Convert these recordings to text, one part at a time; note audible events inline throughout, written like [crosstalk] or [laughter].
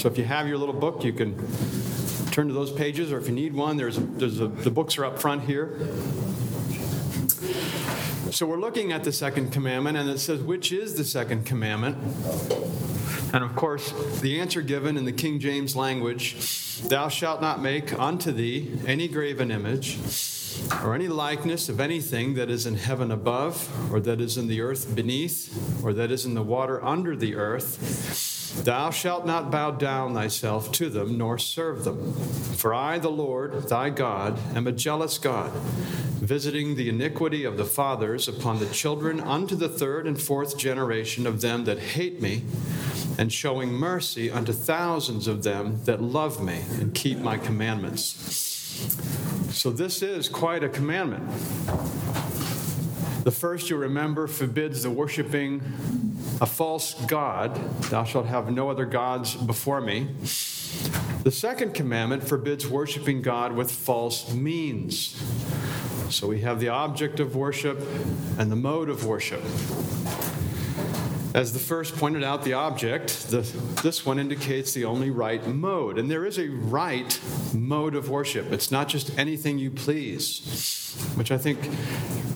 So if you have your little book, you can turn to those pages, or if you need one, there's, there's a, the books are up front here. So we're looking at the second commandment, and it says, which is the second commandment? And of course, the answer given in the King James language Thou shalt not make unto thee any graven image or any likeness of anything that is in heaven above, or that is in the earth beneath, or that is in the water under the earth. Thou shalt not bow down thyself to them, nor serve them. For I, the Lord thy God, am a jealous God, visiting the iniquity of the fathers upon the children unto the third and fourth generation of them that hate me, and showing mercy unto thousands of them that love me and keep my commandments. So, this is quite a commandment. The first, you remember, forbids the worshiping a false God. Thou shalt have no other gods before me. The second commandment forbids worshiping God with false means. So we have the object of worship and the mode of worship. As the first pointed out, the object, the, this one indicates the only right mode. And there is a right mode of worship. It's not just anything you please, which I think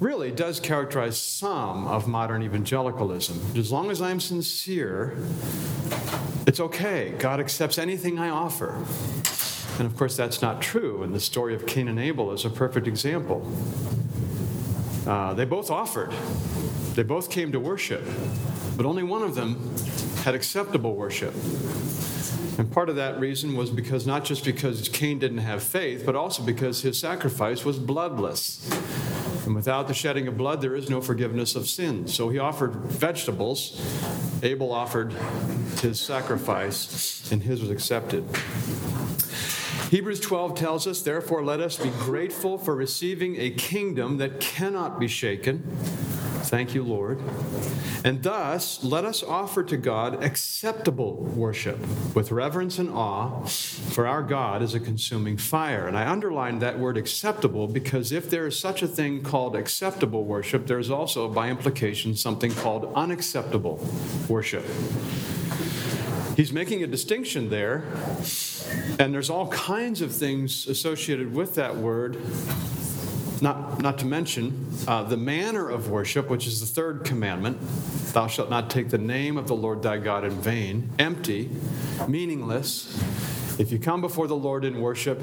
really does characterize some of modern evangelicalism. As long as I'm sincere, it's okay. God accepts anything I offer. And of course, that's not true. And the story of Cain and Abel is a perfect example. Uh, they both offered, they both came to worship. But only one of them had acceptable worship. And part of that reason was because not just because Cain didn't have faith, but also because his sacrifice was bloodless. And without the shedding of blood, there is no forgiveness of sins. So he offered vegetables. Abel offered his sacrifice, and his was accepted. Hebrews 12 tells us, therefore, let us be grateful for receiving a kingdom that cannot be shaken Thank you, Lord. And thus, let us offer to God acceptable worship with reverence and awe, for our God is a consuming fire. And I underline that word acceptable because if there is such a thing called acceptable worship, there's also, by implication, something called unacceptable worship. He's making a distinction there, and there's all kinds of things associated with that word not, not to mention uh, the manner of worship, which is the third commandment Thou shalt not take the name of the Lord thy God in vain, empty, meaningless. If you come before the Lord in worship,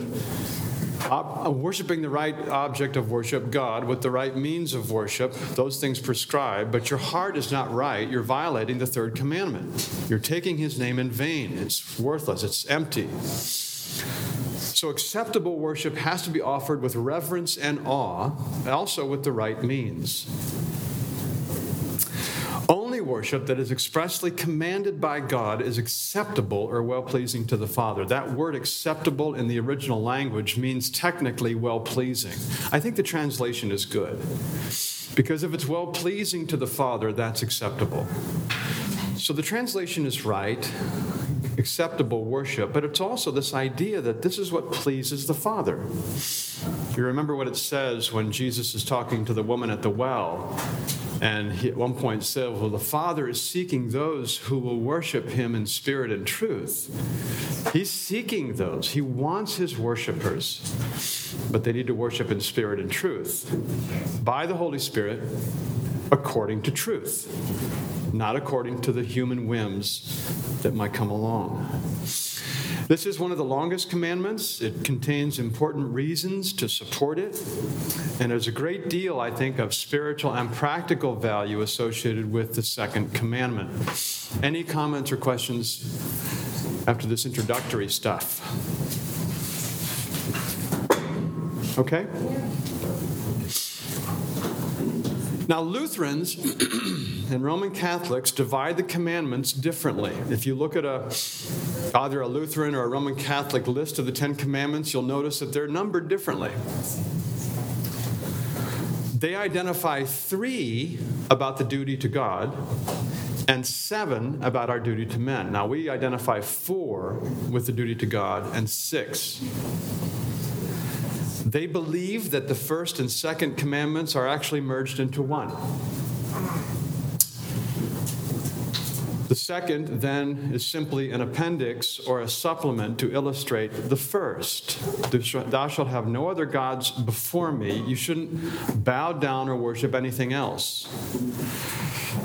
uh, worshiping the right object of worship, God, with the right means of worship, those things prescribed, but your heart is not right, you're violating the third commandment. You're taking his name in vain. It's worthless, it's empty. So, acceptable worship has to be offered with reverence and awe, also with the right means. Only worship that is expressly commanded by God is acceptable or well pleasing to the Father. That word acceptable in the original language means technically well pleasing. I think the translation is good because if it's well pleasing to the Father, that's acceptable. So the translation is right acceptable worship, but it's also this idea that this is what pleases the Father. You remember what it says when Jesus is talking to the woman at the well, and he at one point said, Well, the Father is seeking those who will worship him in spirit and truth. He's seeking those, he wants his worshipers, but they need to worship in spirit and truth by the Holy Spirit according to truth not according to the human whims that might come along. This is one of the longest commandments. It contains important reasons to support it. And there's a great deal, I think, of spiritual and practical value associated with the second commandment. Any comments or questions after this introductory stuff? Okay? Now, Lutherans [clears throat] and Roman Catholics divide the commandments differently. If you look at a either a Lutheran or a Roman Catholic list of the Ten Commandments, you'll notice that they're numbered differently. They identify three about the duty to God and seven about our duty to men. Now, we identify four with the duty to God and six. They believe that the first and second commandments are actually merged into one. The second, then, is simply an appendix or a supplement to illustrate the first. Thou shalt have no other gods before me. You shouldn't bow down or worship anything else.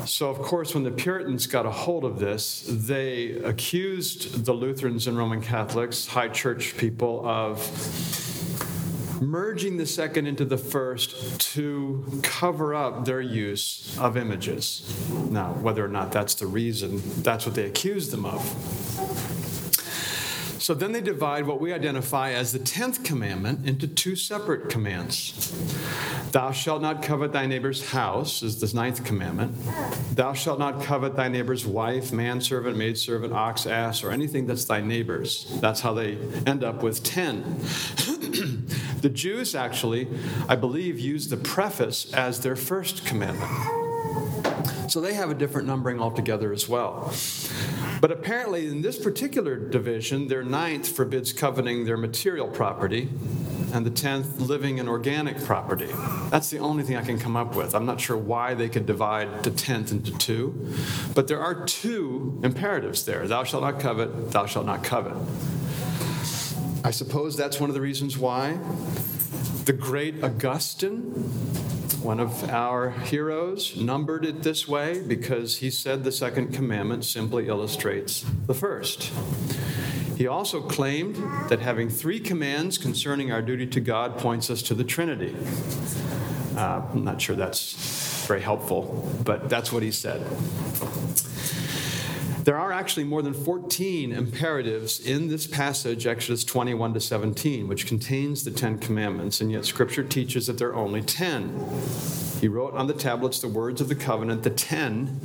So, of course, when the Puritans got a hold of this, they accused the Lutherans and Roman Catholics, high church people, of merging the second into the first to cover up their use of images. Now, whether or not that's the reason, that's what they accuse them of. So then they divide what we identify as the 10th commandment into two separate commands. Thou shalt not covet thy neighbor's house, is the ninth commandment. Thou shalt not covet thy neighbor's wife, manservant, maidservant, ox, ass, or anything that's thy neighbor's. That's how they end up with 10. [clears throat] the Jews actually, I believe, use the preface as their first commandment. So they have a different numbering altogether as well. But apparently, in this particular division, their ninth forbids coveting their material property, and the tenth, living and organic property. That's the only thing I can come up with. I'm not sure why they could divide the tenth into two, but there are two imperatives there Thou shalt not covet, thou shalt not covet. I suppose that's one of the reasons why the great Augustine one of our heroes numbered it this way because he said the second commandment simply illustrates the first. He also claimed that having three commands concerning our duty to God points us to the Trinity. Uh, I'm not sure that's very helpful, but that's what he said. There are actually more than 14 imperatives in this passage, Exodus 21 to 17, which contains the Ten Commandments, and yet Scripture teaches that there are only 10. He wrote on the tablets the words of the covenant, the 10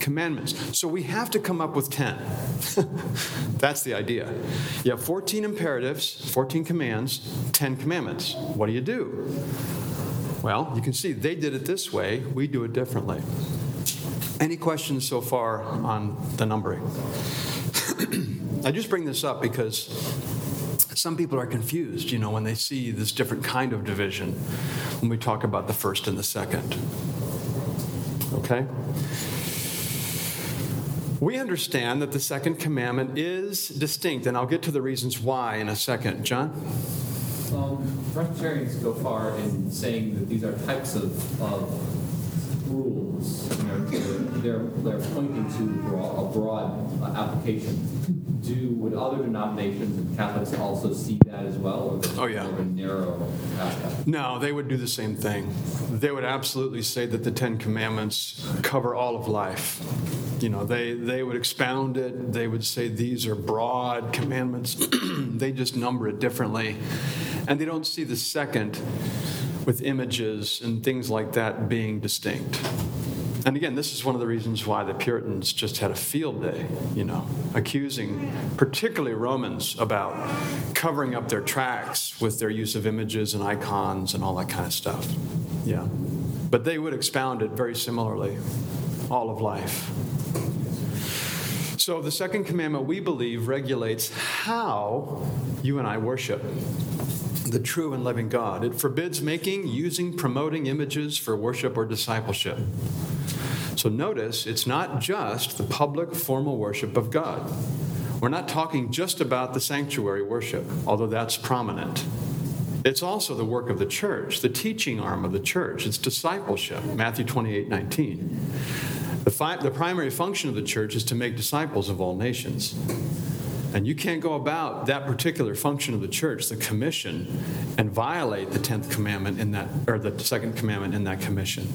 commandments. So we have to come up with 10. [laughs] That's the idea. You have 14 imperatives, 14 commands, 10 commandments. What do you do? Well, you can see they did it this way, we do it differently. Any questions so far on the numbering? [clears throat] I just bring this up because some people are confused, you know, when they see this different kind of division when we talk about the first and the second. Okay? We understand that the second commandment is distinct, and I'll get to the reasons why in a second. John? Um, Presbyterians go far in saying that these are types of, of rules. They're, they're pointing to a broad uh, application. Do would other denominations and Catholics also see that as well, or oh yeah, a narrow aspect? No, they would do the same thing. They would absolutely say that the Ten Commandments cover all of life. You know, they they would expound it. They would say these are broad commandments. [clears throat] they just number it differently, and they don't see the second with images and things like that being distinct. And again, this is one of the reasons why the Puritans just had a field day, you know, accusing particularly Romans about covering up their tracks with their use of images and icons and all that kind of stuff. Yeah. But they would expound it very similarly, all of life. So the second commandment, we believe, regulates how you and I worship the true and living God. It forbids making, using, promoting images for worship or discipleship. So notice, it's not just the public formal worship of God. We're not talking just about the sanctuary worship, although that's prominent. It's also the work of the church, the teaching arm of the church. It's discipleship, Matthew 28 19. The, fi- the primary function of the church is to make disciples of all nations. And you can't go about that particular function of the church, the commission, and violate the 10th commandment in that, or the second commandment in that commission.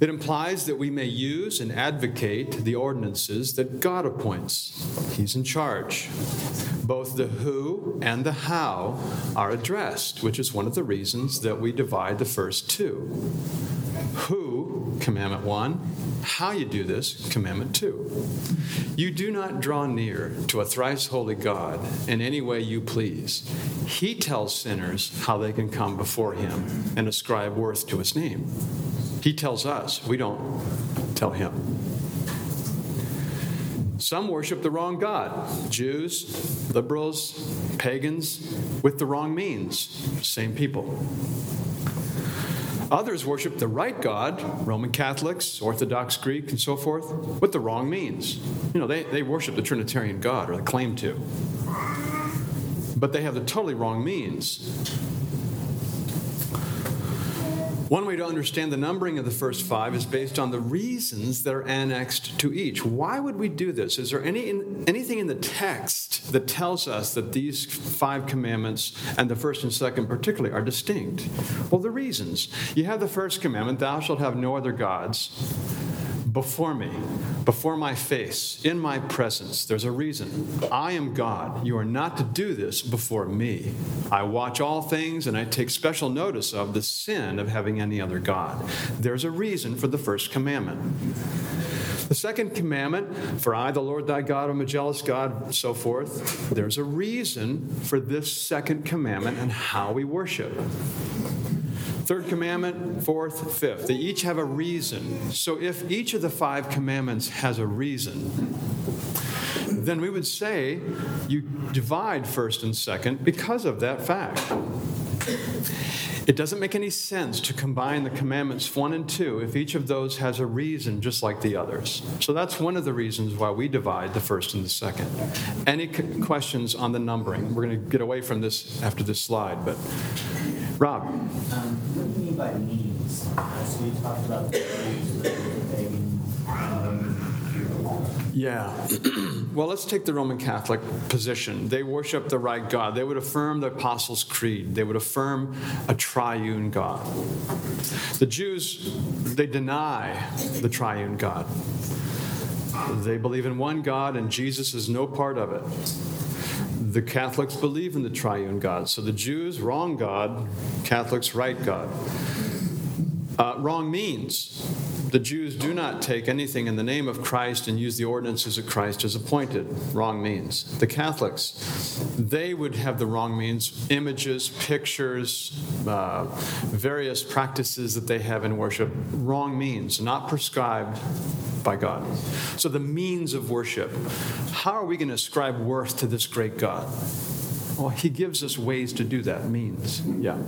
It implies that we may use and advocate the ordinances that God appoints. He's in charge. Both the who and the how are addressed, which is one of the reasons that we divide the first two. Who, commandment one, how you do this, commandment two. You do not draw near to a thrice holy God in any way you please. He tells sinners how they can come before him and ascribe worth to his name. He tells us, we don't tell him. Some worship the wrong God Jews, liberals, pagans, with the wrong means. Same people. Others worship the right God, Roman Catholics, Orthodox Greek, and so forth, with the wrong means. You know, they, they worship the Trinitarian God, or they claim to. But they have the totally wrong means. One way to understand the numbering of the first five is based on the reasons that are annexed to each. Why would we do this? Is there any anything in the text that tells us that these five commandments and the first and second particularly are distinct? Well, the reasons. You have the first commandment, thou shalt have no other gods before me, before my face, in my presence. There's a reason. I am God. You are not to do this before me. I watch all things and I take special notice of the sin of having any other God. There's a reason for the first commandment. The second commandment, for I, the Lord thy God, am a jealous God, so forth. There's a reason for this second commandment and how we worship. Third commandment, fourth, fifth. They each have a reason. So if each of the five commandments has a reason, then we would say you divide first and second because of that fact. It doesn't make any sense to combine the commandments one and two if each of those has a reason just like the others. So that's one of the reasons why we divide the first and the second. Any questions on the numbering? We're going to get away from this after this slide, but Rob. Um, what do you mean by means? Uh, so you talked about the yeah. well, let's take the Roman Catholic position. They worship the right God. They would affirm the Apostles' Creed. They would affirm a triune God. The Jews, they deny the triune God. They believe in one God, and Jesus is no part of it the Catholics believe in the triune God. So the Jews, wrong God, Catholics, right God. Uh, wrong means. The Jews do not take anything in the name of Christ and use the ordinances that Christ has appointed. Wrong means. The Catholics, they would have the wrong means images, pictures, uh, various practices that they have in worship. Wrong means, not prescribed by God. So, the means of worship. How are we going to ascribe worth to this great God? Well, He gives us ways to do that. Means. Yeah.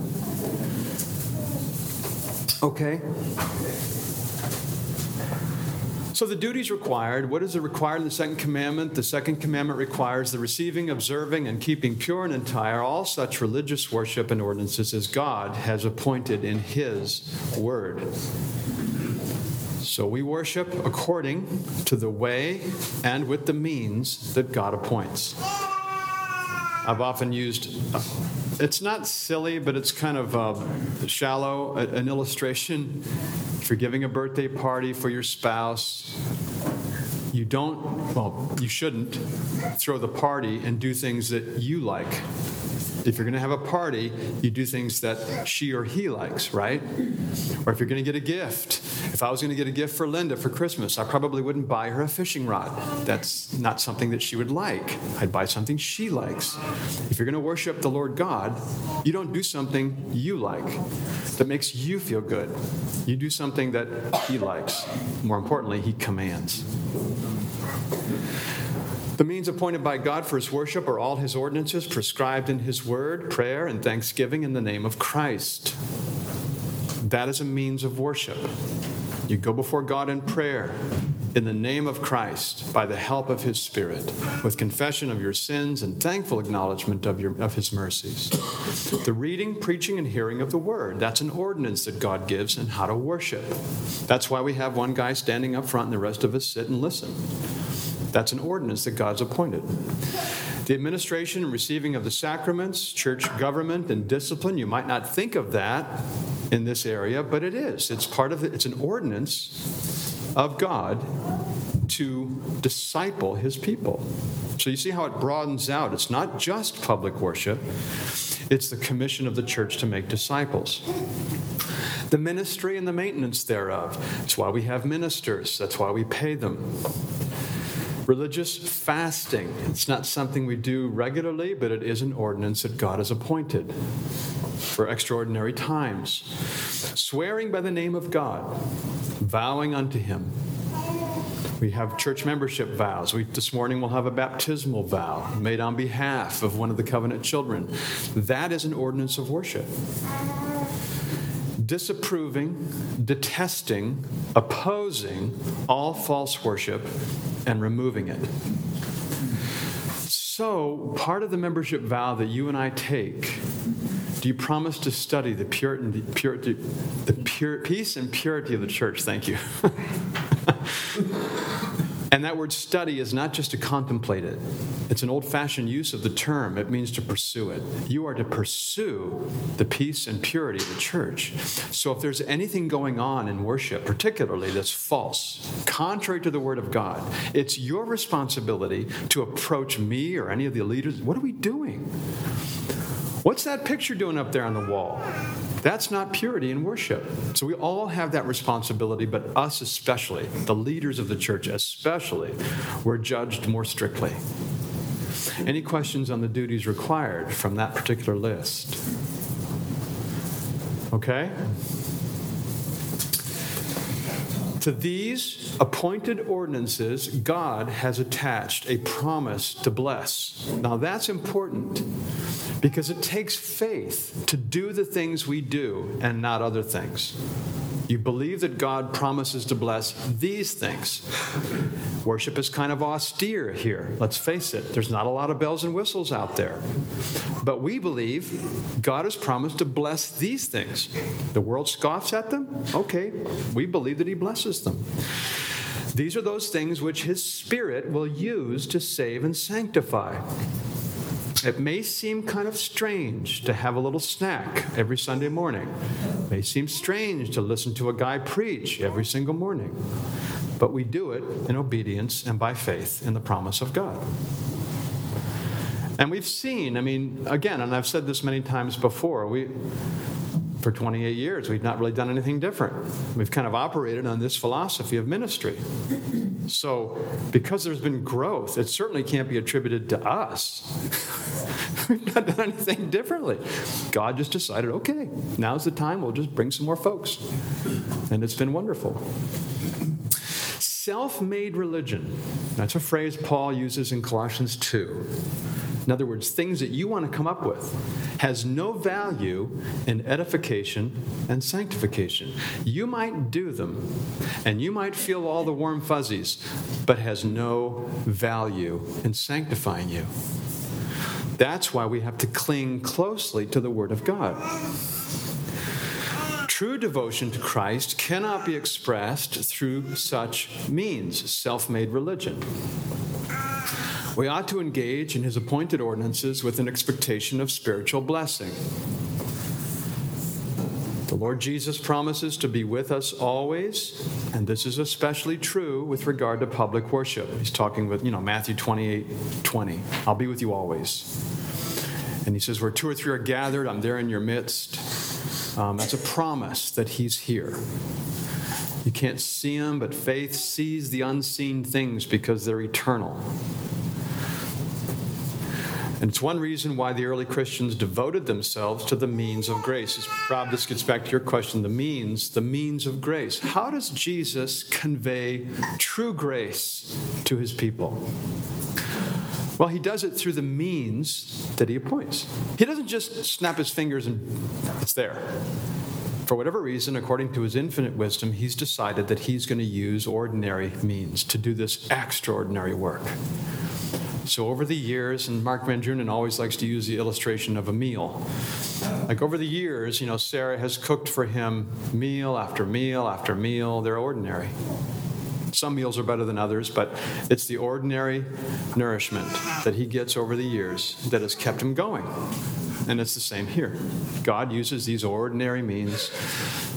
Okay. So the duties required, what is required in the second commandment? The second commandment requires the receiving, observing, and keeping pure and entire all such religious worship and ordinances as God has appointed in His word. So we worship according to the way and with the means that God appoints. I've often used, it's not silly, but it's kind of uh, shallow, an illustration. If you're giving a birthday party for your spouse, you don't, well, you shouldn't throw the party and do things that you like if you're going to have a party, you do things that she or he likes, right? Or if you're going to get a gift. If I was going to get a gift for Linda for Christmas, I probably wouldn't buy her a fishing rod. That's not something that she would like. I'd buy something she likes. If you're going to worship the Lord God, you don't do something you like that makes you feel good. You do something that he likes. More importantly, he commands. The means appointed by God for his worship are all his ordinances prescribed in his word, prayer, and thanksgiving in the name of Christ. That is a means of worship. You go before God in prayer in the name of Christ by the help of his Spirit, with confession of your sins and thankful acknowledgement of, your, of his mercies. The reading, preaching, and hearing of the word, that's an ordinance that God gives and how to worship. That's why we have one guy standing up front and the rest of us sit and listen. That's an ordinance that God's appointed. The administration and receiving of the sacraments, church government, and discipline, you might not think of that in this area, but it is. It's part of it, it's an ordinance of God to disciple his people. So you see how it broadens out. It's not just public worship, it's the commission of the church to make disciples. the ministry and the maintenance thereof. That's why we have ministers, that's why we pay them. Religious fasting. It's not something we do regularly, but it is an ordinance that God has appointed for extraordinary times. Swearing by the name of God, vowing unto Him. We have church membership vows. We, this morning we'll have a baptismal vow made on behalf of one of the covenant children. That is an ordinance of worship disapproving, detesting, opposing all false worship, and removing it. So, part of the membership vow that you and I take, do you promise to study the purity, purity, the pure, peace and purity of the church? Thank you. [laughs] And that word study is not just to contemplate it, it's an old fashioned use of the term. It means to pursue it. You are to pursue the peace and purity of the church. So if there's anything going on in worship, particularly that's false, contrary to the word of God, it's your responsibility to approach me or any of the leaders. What are we doing? What's that picture doing up there on the wall? That's not purity in worship. So we all have that responsibility, but us especially, the leaders of the church especially, we're judged more strictly. Any questions on the duties required from that particular list? Okay? To these appointed ordinances, God has attached a promise to bless. Now that's important because it takes faith to do the things we do and not other things. You believe that God promises to bless these things. Worship is kind of austere here. Let's face it, there's not a lot of bells and whistles out there. But we believe God has promised to bless these things. The world scoffs at them? Okay, we believe that He blesses them. These are those things which His Spirit will use to save and sanctify. It may seem kind of strange to have a little snack every Sunday morning. It may seem strange to listen to a guy preach every single morning. But we do it in obedience and by faith in the promise of God. And we've seen, I mean, again, and I've said this many times before, we for 28 years, we've not really done anything different. We've kind of operated on this philosophy of ministry. So, because there's been growth, it certainly can't be attributed to us. [laughs] we've not done anything differently. God just decided, okay, now's the time, we'll just bring some more folks. And it's been wonderful. Self made religion. That's a phrase Paul uses in Colossians 2 in other words, things that you want to come up with, has no value in edification and sanctification. You might do them and you might feel all the warm fuzzies, but has no value in sanctifying you. That's why we have to cling closely to the Word of God. True devotion to Christ cannot be expressed through such means, self made religion. We ought to engage in his appointed ordinances with an expectation of spiritual blessing. The Lord Jesus promises to be with us always, and this is especially true with regard to public worship. He's talking with, you know, Matthew 28 20. I'll be with you always. And he says, Where two or three are gathered, I'm there in your midst. Um, that's a promise that he's here. You can't see him, but faith sees the unseen things because they're eternal. And it's one reason why the early Christians devoted themselves to the means of grace. Rob, this gets back to your question the means, the means of grace. How does Jesus convey true grace to his people? Well, he does it through the means that he appoints. He doesn't just snap his fingers and it's there. For whatever reason, according to his infinite wisdom, he's decided that he's going to use ordinary means to do this extraordinary work. So over the years, and Mark Van Drunen always likes to use the illustration of a meal. Like over the years, you know, Sarah has cooked for him meal after meal after meal. They're ordinary. Some meals are better than others, but it's the ordinary nourishment that he gets over the years that has kept him going. And it's the same here. God uses these ordinary means.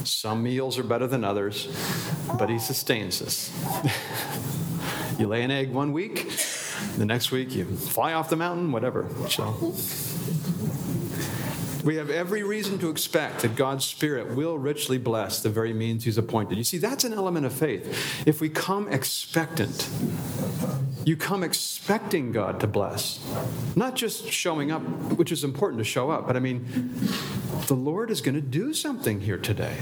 Some meals are better than others, but he sustains us. [laughs] you lay an egg one week, the next week you fly off the mountain, whatever. So We have every reason to expect that God's Spirit will richly bless the very means He's appointed. You see, that's an element of faith. If we come expectant, you come expecting God to bless, not just showing up, which is important to show up, but I mean, the Lord is going to do something here today.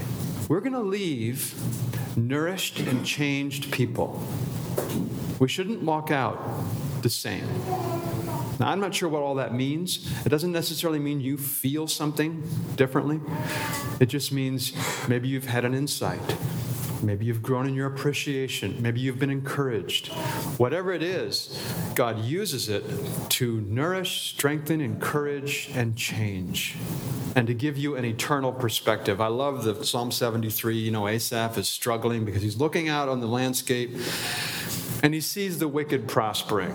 We're going to leave nourished and changed people. We shouldn't walk out the same. Now, I'm not sure what all that means. It doesn't necessarily mean you feel something differently. It just means maybe you've had an insight. Maybe you've grown in your appreciation. Maybe you've been encouraged. Whatever it is, God uses it to nourish, strengthen, encourage, and change, and to give you an eternal perspective. I love the Psalm 73. You know, Asaph is struggling because he's looking out on the landscape and he sees the wicked prospering.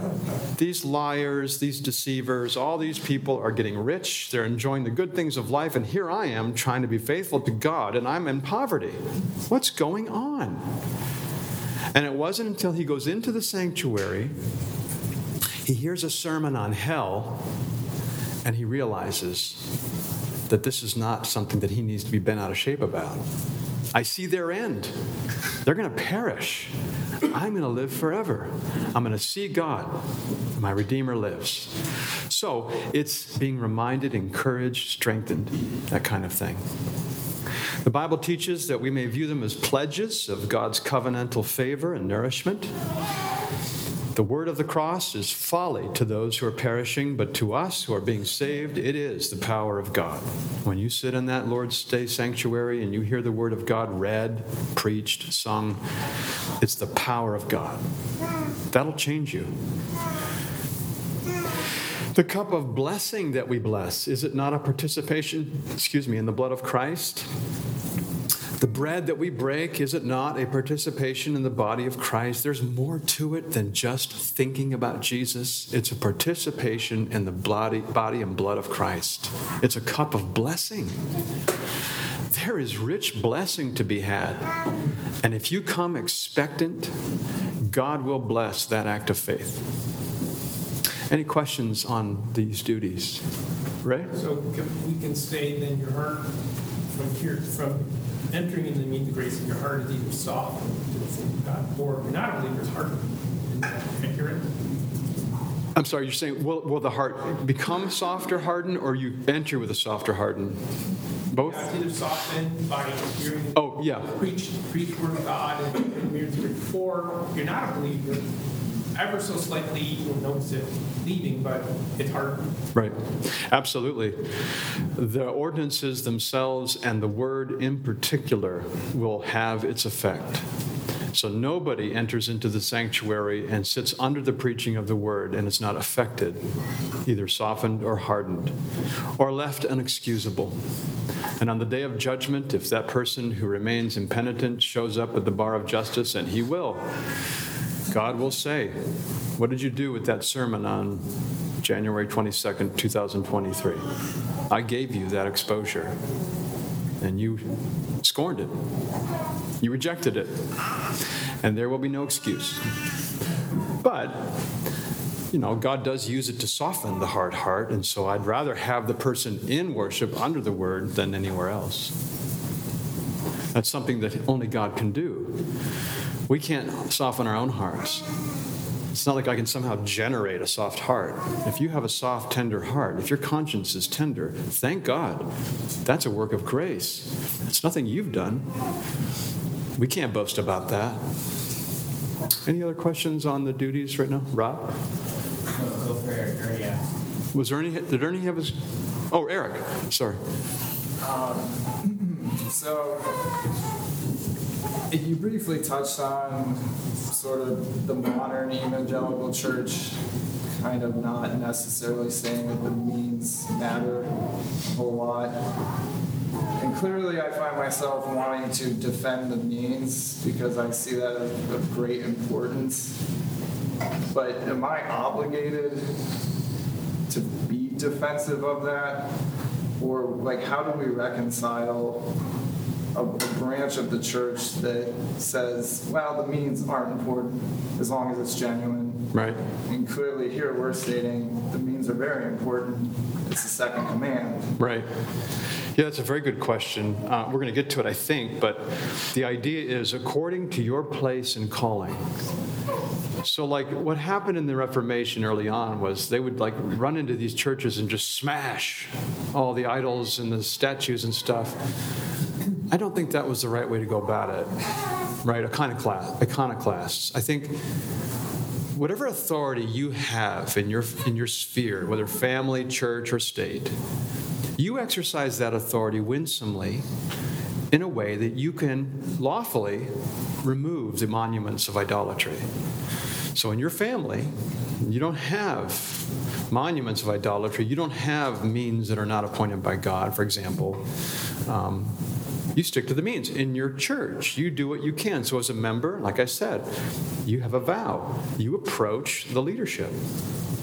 These liars, these deceivers, all these people are getting rich. They're enjoying the good things of life. And here I am trying to be faithful to God, and I'm in poverty. What's going on? And it wasn't until he goes into the sanctuary, he hears a sermon on hell, and he realizes that this is not something that he needs to be bent out of shape about. I see their end. They're going to perish. I'm going to live forever. I'm going to see God. My Redeemer lives. So it's being reminded, encouraged, strengthened, that kind of thing. The Bible teaches that we may view them as pledges of God's covenantal favor and nourishment. The word of the cross is folly to those who are perishing, but to us who are being saved, it is the power of God. When you sit in that Lord's Day sanctuary and you hear the word of God read, preached, sung, it's the power of God. That'll change you. The cup of blessing that we bless, is it not a participation, excuse me, in the blood of Christ? The bread that we break, is it not a participation in the body of Christ? There's more to it than just thinking about Jesus. It's a participation in the body, body and blood of Christ. It's a cup of blessing. There is rich blessing to be had. And if you come expectant, God will bless that act of faith. Any questions on these duties? Right? So we can say then your heart from here, from entering into the meet the grace of your heart is either soft to the of God, or you're not a believer's heart. Accurate? I'm sorry, you're saying, will, will the heart become softer, hardened, or you enter with a softer, hardened? Both? God's either softened by hearing. Oh, yeah. Preach, preach word of God and and hearing the Spirit, or you're not a believer, ever so slightly, you'll notice it leaving, but it's hardened. Right, absolutely. The ordinances themselves and the word in particular will have its effect. So nobody enters into the sanctuary and sits under the preaching of the word and is not affected, either softened or hardened, or left unexcusable. And on the day of judgment, if that person who remains impenitent shows up at the bar of justice, and he will, God will say, What did you do with that sermon on January 22nd, 2023? I gave you that exposure, and you scorned it. You rejected it. And there will be no excuse. But, you know, God does use it to soften the hard heart, and so I'd rather have the person in worship under the word than anywhere else. That's something that only God can do. We can't soften our own hearts. It's not like I can somehow generate a soft heart. If you have a soft, tender heart, if your conscience is tender, thank God. That's a work of grace. It's nothing you've done. We can't boast about that. Any other questions on the duties right now? Rob? Go for Eric, yeah. Was there any, did Ernie have his? Oh, Eric, sorry. Um, [clears throat] So, you briefly touched on sort of the modern evangelical church kind of not necessarily saying that the means matter a whole lot. And clearly, I find myself wanting to defend the means because I see that of great importance. But am I obligated to be defensive of that? Or like, how do we reconcile a, a branch of the church that says, well, the means aren't important as long as it's genuine? Right. And clearly here we're stating the means are very important. It's the second command. Right. Yeah, that's a very good question. Uh, we're going to get to it, I think, but the idea is according to your place and calling. So, like, what happened in the Reformation early on was they would like run into these churches and just smash all the idols and the statues and stuff. I don't think that was the right way to go about it, right? Iconoclast, iconoclasts. I think whatever authority you have in your in your sphere, whether family, church, or state, you exercise that authority winsomely in a way that you can lawfully remove the monuments of idolatry. So in your family, you don't have monuments of idolatry. You don't have means that are not appointed by God, for example. Um, you stick to the means. In your church, you do what you can. So, as a member, like I said, you have a vow. You approach the leadership.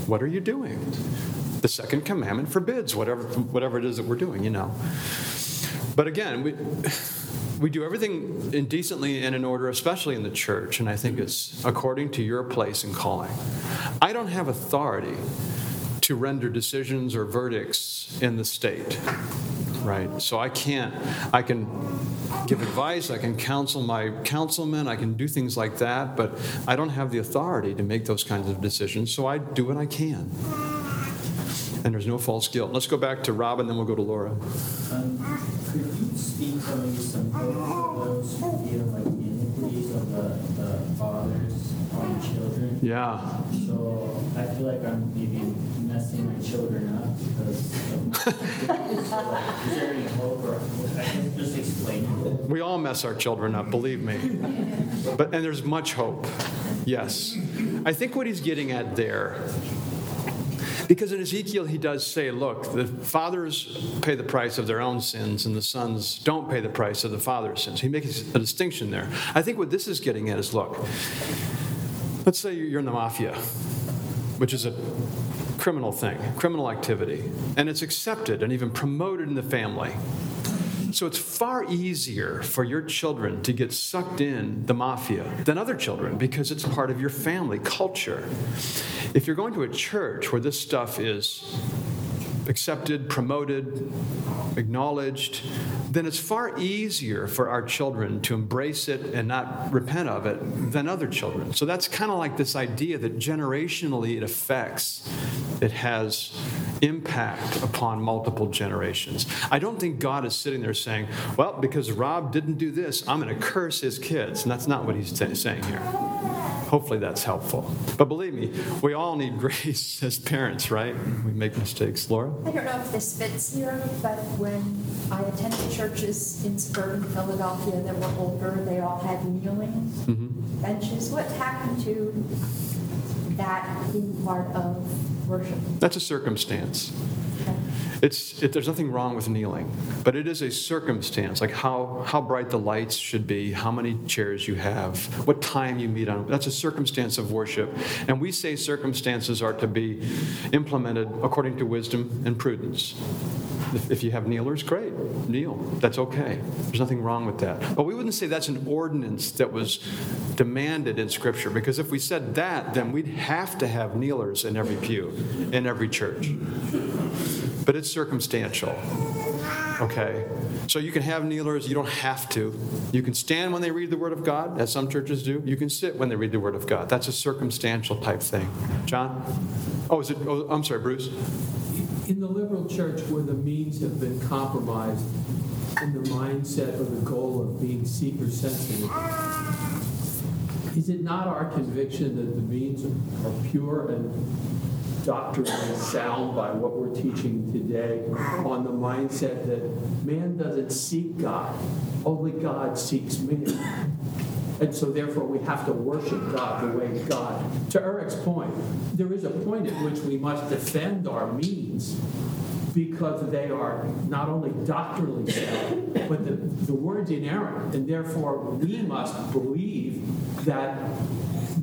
What are you doing? The second commandment forbids whatever, whatever it is that we're doing, you know. But again, we, we do everything indecently and in order, especially in the church, and I think it's according to your place and calling. I don't have authority to render decisions or verdicts in the state right? So I can't, I can give advice, I can counsel my councilmen, I can do things like that, but I don't have the authority to make those kinds of decisions, so I do what I can. And there's no false guilt. Let's go back to Rob and then we'll go to Laura. Um, could you speak to some those who feel like iniquities of the, the fathers on children? Yeah. So I feel like I'm maybe messing my children up because of [laughs] is there any hope or I can just explain it? We all mess our children up, believe me. But and there's much hope. Yes. I think what he's getting at there because in Ezekiel, he does say, look, the fathers pay the price of their own sins, and the sons don't pay the price of the father's sins. He makes a distinction there. I think what this is getting at is look, let's say you're in the mafia, which is a criminal thing, criminal activity, and it's accepted and even promoted in the family. So it's far easier for your children to get sucked in the mafia than other children because it's part of your family culture. If you're going to a church where this stuff is accepted, promoted, acknowledged, then it's far easier for our children to embrace it and not repent of it than other children. So that's kind of like this idea that generationally it affects, it has impact upon multiple generations. I don't think God is sitting there saying, well, because Rob didn't do this, I'm going to curse his kids. And that's not what he's saying here. Hopefully that's helpful. But believe me, we all need [laughs] grace as parents, right? We make mistakes. Laura? I don't know if this fits here, but when I attended churches in suburban Philadelphia that were older, they all had kneeling Mm-hmm. benches. What happened to that being part of worship? That's a circumstance. It's, it, there's nothing wrong with kneeling, but it is a circumstance, like how, how bright the lights should be, how many chairs you have, what time you meet on. That's a circumstance of worship. And we say circumstances are to be implemented according to wisdom and prudence. If, you have kneelers, great, kneel. That's okay. There's nothing wrong with that. But we wouldn't say that's an ordinance that was demanded in Scripture, because if we said that, then we'd have to have kneelers in every pew, in every church but it's circumstantial. Okay? So you can have kneelers, you don't have to. You can stand when they read the Word of God, as some churches do. You can sit when they read the Word of God. That's a circumstantial type thing. John? Oh, is it? Oh, I'm sorry, Bruce. In the liberal church, where the means have been compromised in the mindset or the goal of being seeker sensitive, is it not our conviction that the means are pure and doctrinally sound by what we're teaching today on the mindset that man doesn't seek God, only God seeks man. And so, therefore, we have to worship God the way God. To Eric's point, there is a point at which we must defend our means because they are not only doctrinally sound, but the, the word's inerrant, and therefore we must believe that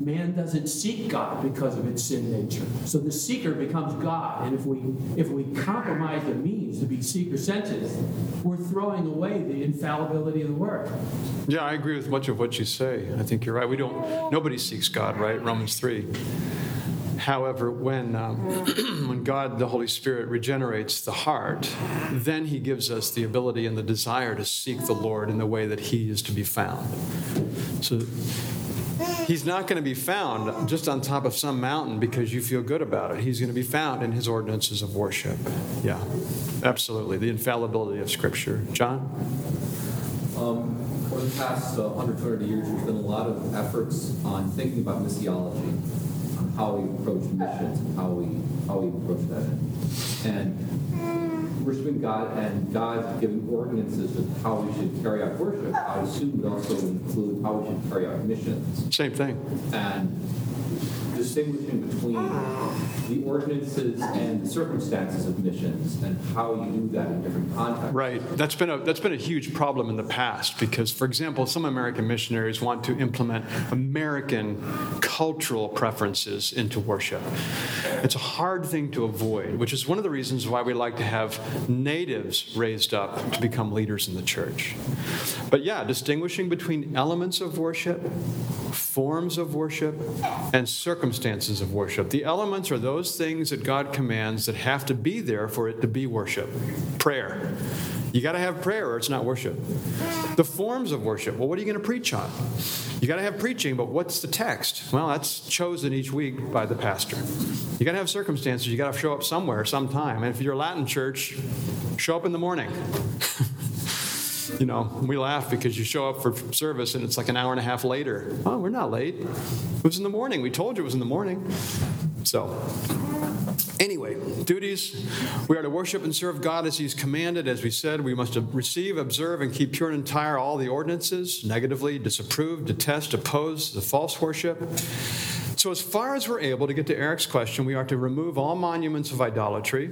man doesn't seek God because of its sin nature. So the seeker becomes God. And if we if we compromise the means to be seeker sensitive, we're throwing away the infallibility of the word. Yeah, I agree with much of what you say. I think you're right. We don't nobody seeks God, right? Romans 3. However, when, um, [clears throat] when God, the Holy Spirit, regenerates the heart, then He gives us the ability and the desire to seek the Lord in the way that He is to be found. So He's not going to be found just on top of some mountain because you feel good about it. He's going to be found in His ordinances of worship. Yeah, absolutely. The infallibility of Scripture. John? Um, over the past uh, 100, 200 years, there's been a lot of efforts on thinking about missiology, on how we approach missions and how we how we approach that. And worshiping God and God giving ordinances of how we should carry out worship, I assume would also include how we should carry out missions. Same thing. And distinguishing between ah. the ordinances and the circumstances of missions and how you do that in different contexts. Right. That's been a that's been a huge problem in the past because, for example, some American missionaries want to implement American cultural preferences into worship. It's a hard thing to avoid, which is one of the reasons why we like to have natives raised up to become leaders in the church. But yeah, distinguishing between elements of worship, forms of worship, and circumstances of worship. The elements are those things that God commands that have to be there for it to be worship. Prayer. You got to have prayer or it's not worship. The forms of worship. Well, what are you going to preach on? You got to have preaching, but what's the text? Well, that's chosen each week by the pastor. You got to have circumstances. You got to show up somewhere, sometime. And if you're a Latin church, show up in the morning. [laughs] you know, we laugh because you show up for service and it's like an hour and a half later. Oh, we're not late. It was in the morning. We told you it was in the morning. So, anyway, duties. We are to worship and serve God as He's commanded. As we said, we must receive, observe, and keep pure and entire all the ordinances, negatively, disapprove, detest, oppose the false worship. So, as far as we're able to get to Eric's question, we are to remove all monuments of idolatry.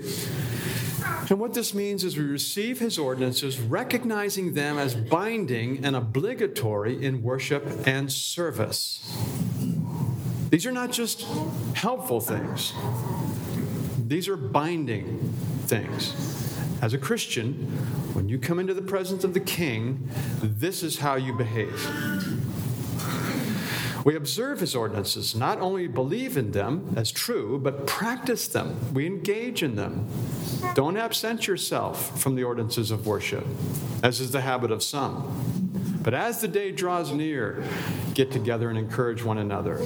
And what this means is we receive his ordinances, recognizing them as binding and obligatory in worship and service. These are not just helpful things, these are binding things. As a Christian, when you come into the presence of the king, this is how you behave. We observe his ordinances, not only believe in them as true, but practice them. We engage in them. Don't absent yourself from the ordinances of worship, as is the habit of some. But as the day draws near, get together and encourage one another.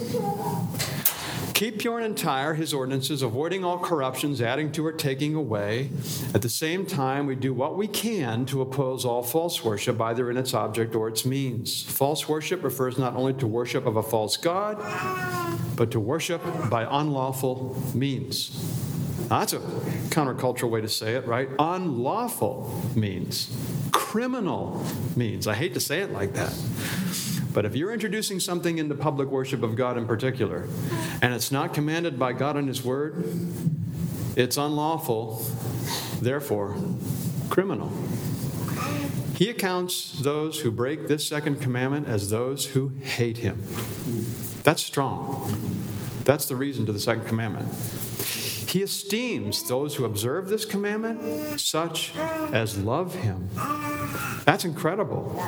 Keep pure and entire his ordinances, avoiding all corruptions, adding to or taking away. At the same time, we do what we can to oppose all false worship, either in its object or its means. False worship refers not only to worship of a false God, but to worship by unlawful means. Now, that's a countercultural way to say it, right? Unlawful means, criminal means. I hate to say it like that. But if you're introducing something into public worship of God in particular, and it's not commanded by God in His Word, it's unlawful, therefore criminal. He accounts those who break this second commandment as those who hate Him. That's strong. That's the reason to the second commandment. He esteems those who observe this commandment such as love Him. That's incredible.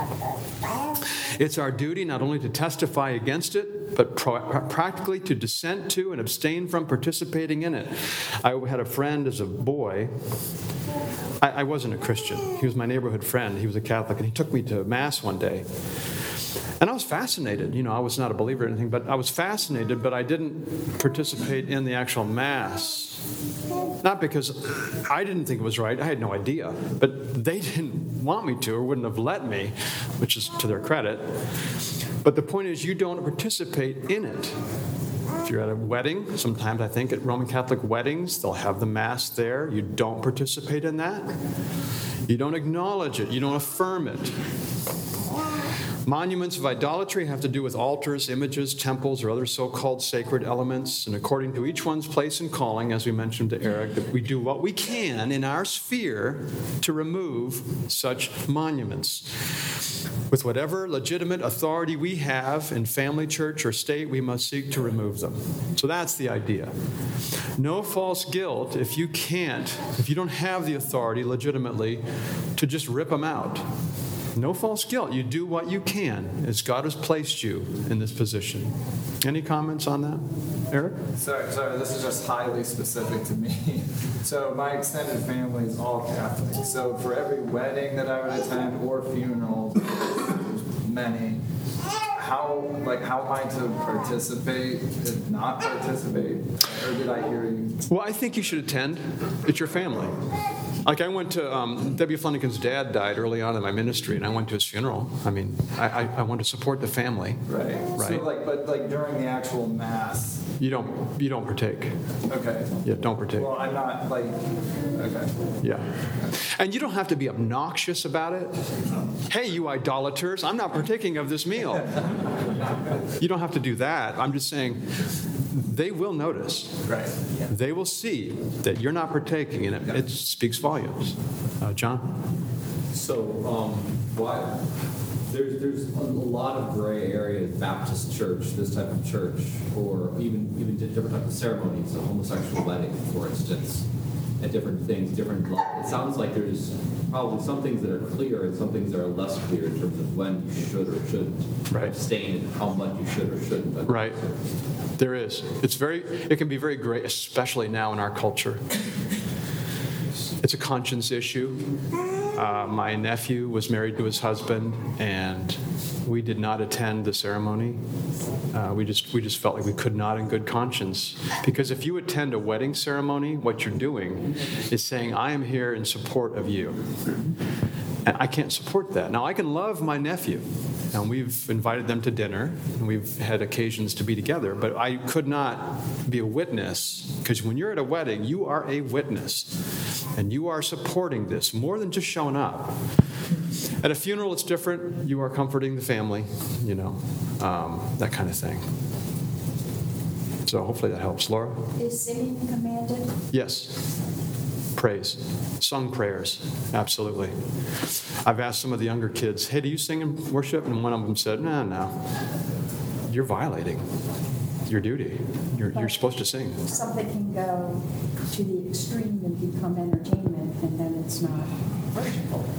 It's our duty not only to testify against it, but pro- practically to dissent to and abstain from participating in it. I had a friend as a boy. I, I wasn't a Christian. He was my neighborhood friend. He was a Catholic, and he took me to Mass one day. And I was fascinated. You know, I was not a believer or anything, but I was fascinated, but I didn't participate in the actual Mass. Not because I didn't think it was right, I had no idea, but they didn't want me to or wouldn't have let me, which is to their credit. But the point is, you don't participate in it. If you're at a wedding, sometimes I think at Roman Catholic weddings, they'll have the Mass there. You don't participate in that. You don't acknowledge it, you don't affirm it. Monuments of idolatry have to do with altars, images, temples, or other so called sacred elements. And according to each one's place and calling, as we mentioned to Eric, that we do what we can in our sphere to remove such monuments. With whatever legitimate authority we have in family, church, or state, we must seek to remove them. So that's the idea. No false guilt if you can't, if you don't have the authority legitimately to just rip them out. No false guilt. You do what you can as God has placed you in this position. Any comments on that, Eric? Sorry, sorry, this is just highly specific to me. [laughs] So my extended family is all Catholic. So for every wedding that I would attend or funeral, many. How like how am I to participate? If not participate, or did I hear you? Well, I think you should attend. It's your family. Like I went to um, Debbie Flanagan's dad died early on in my ministry, and I went to his funeral. I mean, I, I, I want to support the family. Right. Right. So like, but like during the actual mass. You don't you don't partake. Okay. Yeah, don't partake. Well, I'm not like. Okay. Yeah. And you don't have to be obnoxious about it. Hey, you idolaters, I'm not partaking of this meal. [laughs] You don't have to do that. I'm just saying they will notice. Right. They will see that you're not partaking, and it, it speaks volumes. Uh, John? So, um, why, there's, there's a lot of gray area Baptist church, this type of church, or even, even different types of ceremonies, a homosexual wedding, for instance, and different things, different, it sounds like there's probably some things that are clear and some things that are less clear in terms of when you should or shouldn't Right. abstain and how much you should or shouldn't. Right. There is. It's very, it can be very great, especially now in our culture. It's a conscience issue. Uh, my nephew was married to his husband, and we did not attend the ceremony. Uh, we just we just felt like we could not, in good conscience, because if you attend a wedding ceremony, what you're doing is saying, "I am here in support of you." And I can't support that. Now, I can love my nephew, and we've invited them to dinner, and we've had occasions to be together, but I could not be a witness, because when you're at a wedding, you are a witness, and you are supporting this more than just showing up. At a funeral, it's different. You are comforting the family, you know, um, that kind of thing. So hopefully that helps. Laura? Is singing commanded? Yes. Praise. Sung prayers. Absolutely. I've asked some of the younger kids, hey, do you sing in worship? And one of them said, no, no. You're violating your duty. You're, you're supposed to sing. Something can go to the extreme and become entertainment, and then it's not.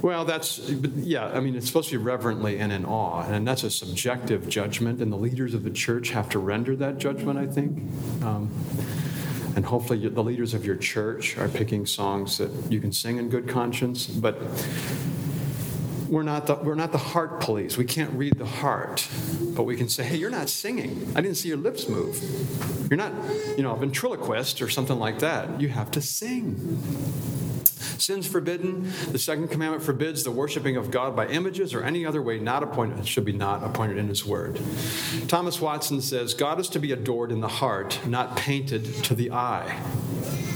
Well, that's, yeah, I mean, it's supposed to be reverently and in awe, and that's a subjective judgment, and the leaders of the church have to render that judgment, I think. Um, and hopefully, the leaders of your church are picking songs that you can sing in good conscience, but we're not the, we're not the heart police. We can't read the heart, but we can say, hey, you're not singing. I didn't see your lips move. You're not, you know, a ventriloquist or something like that. You have to sing. Sin's forbidden. The second commandment forbids the worshiping of God by images or any other way not appointed, should be not appointed in His Word. Thomas Watson says, God is to be adored in the heart, not painted to the eye.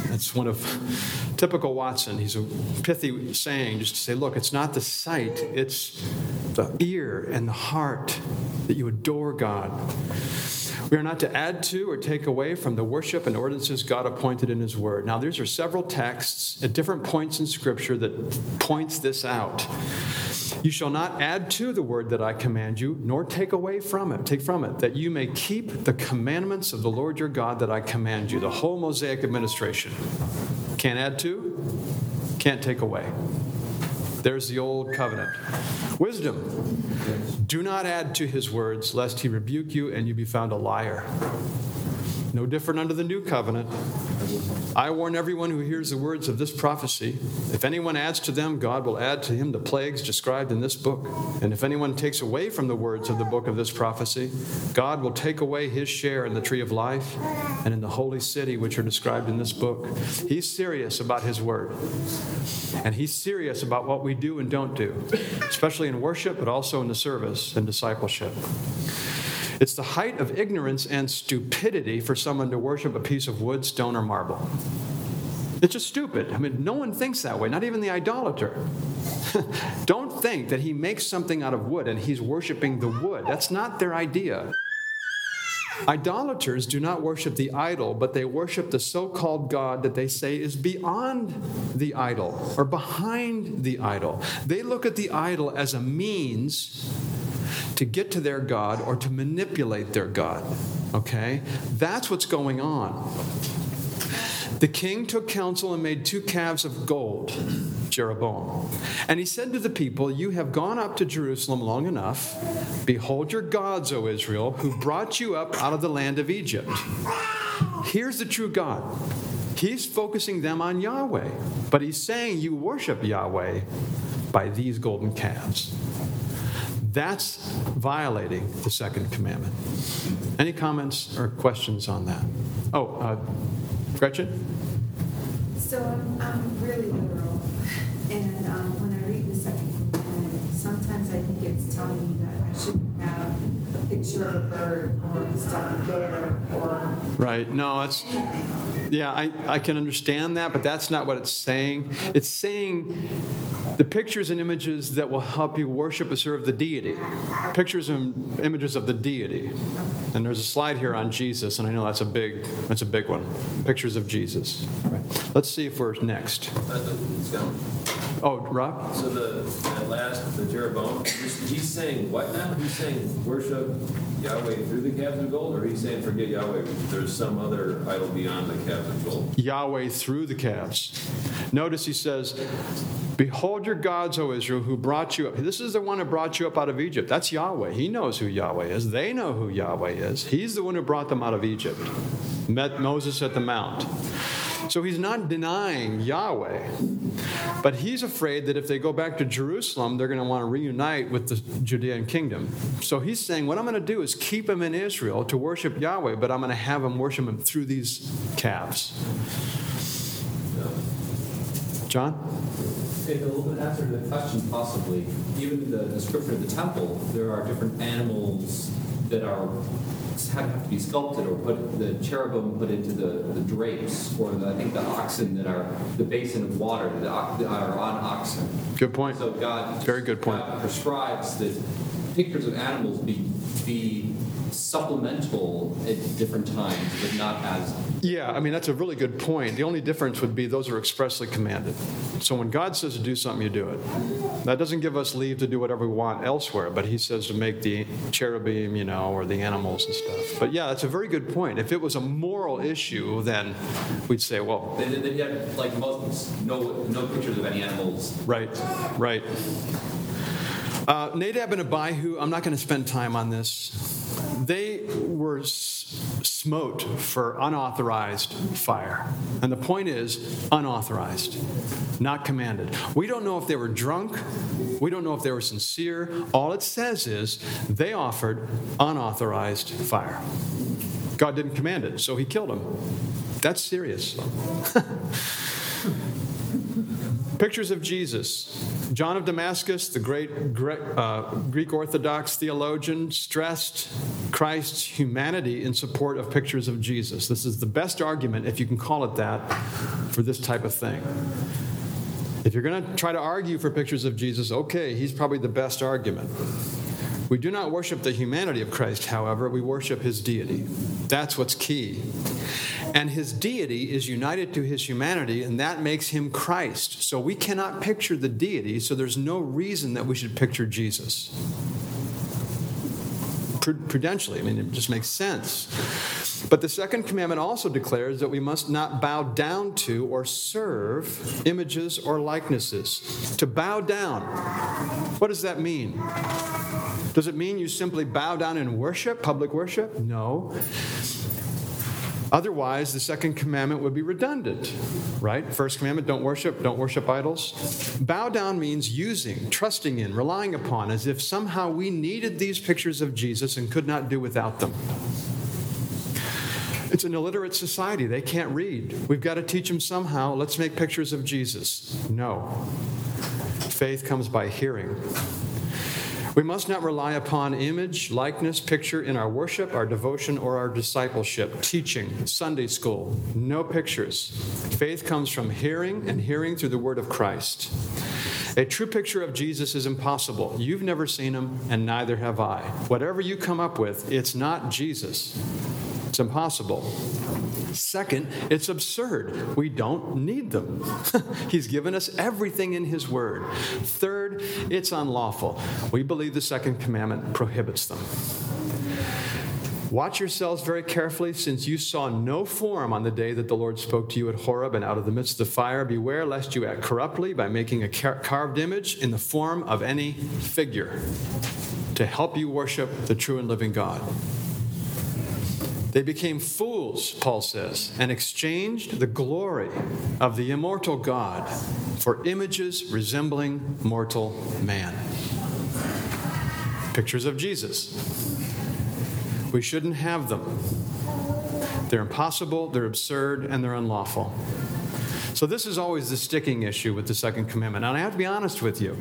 That's one of typical Watson. He's a pithy saying just to say, look, it's not the sight, it's the ear and the heart that you adore God. We are not to add to or take away from the worship and ordinances God appointed in His Word. Now, these are several texts at different points in Scripture that points this out. You shall not add to the word that I command you, nor take away from it, take from it, that you may keep the commandments of the Lord your God that I command you. The whole Mosaic administration. Can't add to, can't take away. There's the old covenant. Wisdom. Do not add to his words, lest he rebuke you and you be found a liar. No different under the new covenant. I warn everyone who hears the words of this prophecy. If anyone adds to them, God will add to him the plagues described in this book. And if anyone takes away from the words of the book of this prophecy, God will take away his share in the tree of life and in the holy city which are described in this book. He's serious about his word. And he's serious about what we do and don't do, especially in worship, but also in the service and discipleship. It's the height of ignorance and stupidity for someone to worship a piece of wood, stone, or marble. It's just stupid. I mean, no one thinks that way, not even the idolater. [laughs] Don't think that he makes something out of wood and he's worshiping the wood. That's not their idea. Idolaters do not worship the idol, but they worship the so called God that they say is beyond the idol or behind the idol. They look at the idol as a means to get to their God or to manipulate their God. Okay? That's what's going on. The king took counsel and made two calves of gold. Jeroboam. And he said to the people, You have gone up to Jerusalem long enough. Behold your gods, O Israel, who brought you up out of the land of Egypt. Here's the true God. He's focusing them on Yahweh, but he's saying you worship Yahweh by these golden calves. That's violating the second commandment. Any comments or questions on that? Oh, uh, Gretchen? So I'm, I'm really literal, and um, when I read the second commandment, sometimes I think it's telling me that I shouldn't have a picture of a bird or stuff there or Right. No, it's, yeah, I, I can understand that, but that's not what it's saying. It's saying the pictures and images that will help you worship and serve the deity. Pictures and images of the deity. And there's a slide here on Jesus, and I know that's a big, that's a big one. Pictures of Jesus. Right. Let's see if we're next. Oh, Rob? so the, at last, the Jeroboam, he's he's saying what now? He's saying worship Yahweh through the calves of gold, or he's saying forget Yahweh, there's some other idol beyond the calves of gold? Yahweh through the calves. Notice he says, Behold your gods, O Israel, who brought you up. This is the one who brought you up out of Egypt. That's Yahweh. He knows who Yahweh is. They know who Yahweh is. He's the one who brought them out of Egypt. Met Moses at the Mount. So he's not denying Yahweh, but he's afraid that if they go back to Jerusalem, they're going to want to reunite with the Judean kingdom. So he's saying, What I'm going to do is keep them in Israel to worship Yahweh, but I'm going to have them worship him through these calves. John? A little bit to the question, possibly. Even in the description of the temple, there are different animals that are have to be sculpted or put the cherubim put into the, the drapes, or the, I think the oxen that are the basin of water that are on oxen. Good point. So God Very good point. God prescribes that pictures of animals be be supplemental at different times, but not as Yeah, I mean, that's a really good point. The only difference would be those are expressly commanded. So when God says to do something, you do it. That doesn't give us leave to do whatever we want elsewhere, but He says to make the cherubim, you know, or the animals and stuff. But yeah, that's a very good point. If it was a moral issue, then we'd say, well, Then, then you have, like Muslims, no, no pictures of any animals. Right, right. Uh, Nadab and Abihu, I'm not going to spend time on this. They were s- smote for unauthorized fire. And the point is unauthorized, not commanded. We don't know if they were drunk. We don't know if they were sincere. All it says is they offered unauthorized fire. God didn't command it, so he killed them. That's serious. [laughs] Pictures of Jesus. John of Damascus, the great uh, Greek Orthodox theologian, stressed Christ's humanity in support of pictures of Jesus. This is the best argument, if you can call it that, for this type of thing. If you're going to try to argue for pictures of Jesus, okay, he's probably the best argument. We do not worship the humanity of Christ, however, we worship his deity. That's what's key. And his deity is united to his humanity, and that makes him Christ. So we cannot picture the deity, so there's no reason that we should picture Jesus. Prudentially, I mean, it just makes sense. But the second commandment also declares that we must not bow down to or serve images or likenesses. To bow down, what does that mean? Does it mean you simply bow down and worship, public worship? No. Otherwise, the second commandment would be redundant, right? First commandment, don't worship, don't worship idols. Bow down means using, trusting in, relying upon, as if somehow we needed these pictures of Jesus and could not do without them. It's an illiterate society. They can't read. We've got to teach them somehow. Let's make pictures of Jesus. No. Faith comes by hearing. We must not rely upon image, likeness, picture in our worship, our devotion, or our discipleship, teaching, Sunday school. No pictures. Faith comes from hearing and hearing through the word of Christ. A true picture of Jesus is impossible. You've never seen him, and neither have I. Whatever you come up with, it's not Jesus. It's impossible. Second, it's absurd. We don't need them. [laughs] He's given us everything in His Word. Third, it's unlawful. We believe the second commandment prohibits them. Watch yourselves very carefully, since you saw no form on the day that the Lord spoke to you at Horeb and out of the midst of the fire. Beware lest you act corruptly by making a car- carved image in the form of any figure to help you worship the true and living God. They became fools, Paul says, and exchanged the glory of the immortal God for images resembling mortal man. Pictures of Jesus. We shouldn't have them. They're impossible, they're absurd, and they're unlawful. So, this is always the sticking issue with the second commandment. And I have to be honest with you.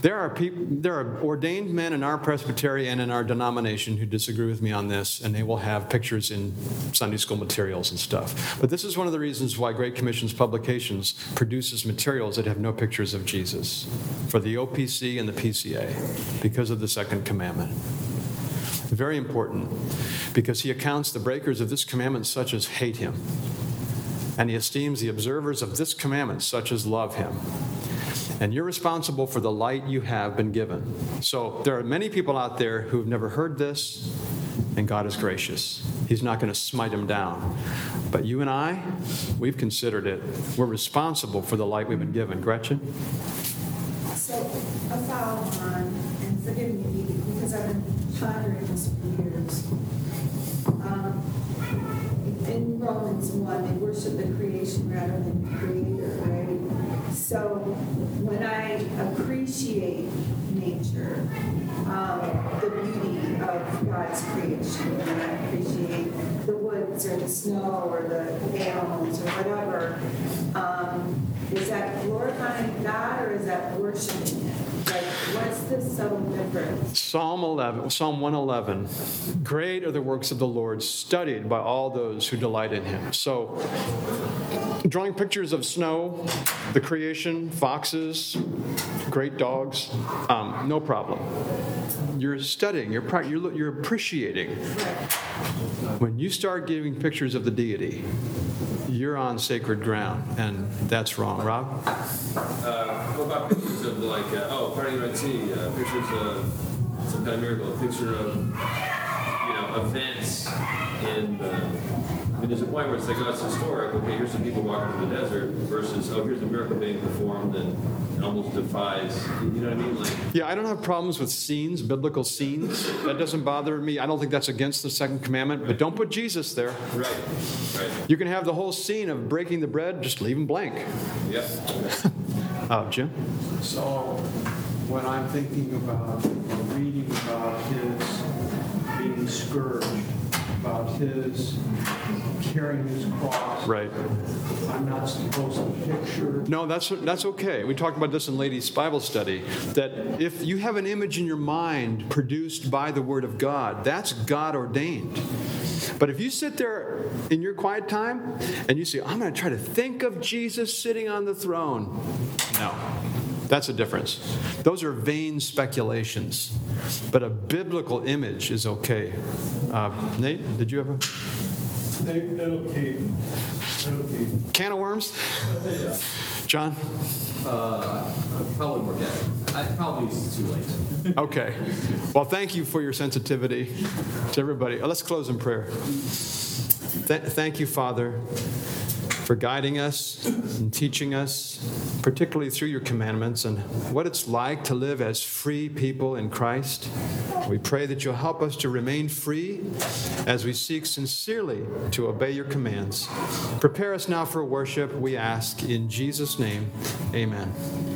There are, people, there are ordained men in our presbytery and in our denomination who disagree with me on this, and they will have pictures in Sunday school materials and stuff. But this is one of the reasons why Great Commission's publications produces materials that have no pictures of Jesus for the OPC and the PCA because of the second commandment. Very important because he accounts the breakers of this commandment such as hate him, and he esteems the observers of this commandment such as love him. And you're responsible for the light you have been given. So there are many people out there who've never heard this, and God is gracious. He's not going to smite them down. But you and I, we've considered it. We're responsible for the light we've been given. Gretchen? So, a follow on, and forgive me because I've been pondering this for years. In Romans 1, they worship the creation rather than the creator, right? So when I appreciate nature, um, the beauty of God's creation, when I appreciate the woods or the snow or the animals or whatever, um, is that glorifying God or is that worshiping Him? Like, what's the subtle difference? Psalm 11, Psalm 111. Great are the works of the Lord, studied by all those who delight in him. So, drawing pictures of snow, the creation, foxes, great dogs, um, no problem. You're studying, you're, pra- you're, you're appreciating. When you start giving pictures of the deity, you're on sacred ground, and that's wrong. Rob? Uh, what about pictures of like, uh, oh, parting Red Sea, uh, pictures of some kind of miracle, a picture of, you know, events in the, I mean, there's a point where it's like, oh, it's historic, okay, here's some people walking through the desert versus, oh, here's a miracle being performed and it almost defies, you know what I mean? Like, Yeah, I don't have problems with scenes, biblical scenes. That doesn't bother me. I don't think that's against the second commandment, but don't put Jesus there. right, right, You can have the whole scene of breaking the bread, just leave him blank. yeah. Uh, Jim? So when I'm thinking about, reading about his being scourged, about his carrying his cross, Right. I'm not supposed to picture No, that's, that's okay. We talked about this in Ladies' Bible Study, that if you have an image in your mind produced by the Word of God, that's God ordained. But if you sit there in your quiet time and you say, I'm going to try to think of Jesus sitting on the throne, no. That's a difference. Those are vain speculations. But a biblical image is okay. Uh, Nate, did you have a okay. can of worms? John? Uh, probably more dead. I probably it's too late. Okay. Well, thank you for your sensitivity to everybody. Uh, Let's close in prayer. Th- thank you, Father, for guiding us and teaching us, particularly through your commandments and what it's like to live as free people in Christ. We pray that you'll help us to remain free as we seek sincerely to obey your commands. Prepare us now for worship, we ask. In Jesus' name, amen.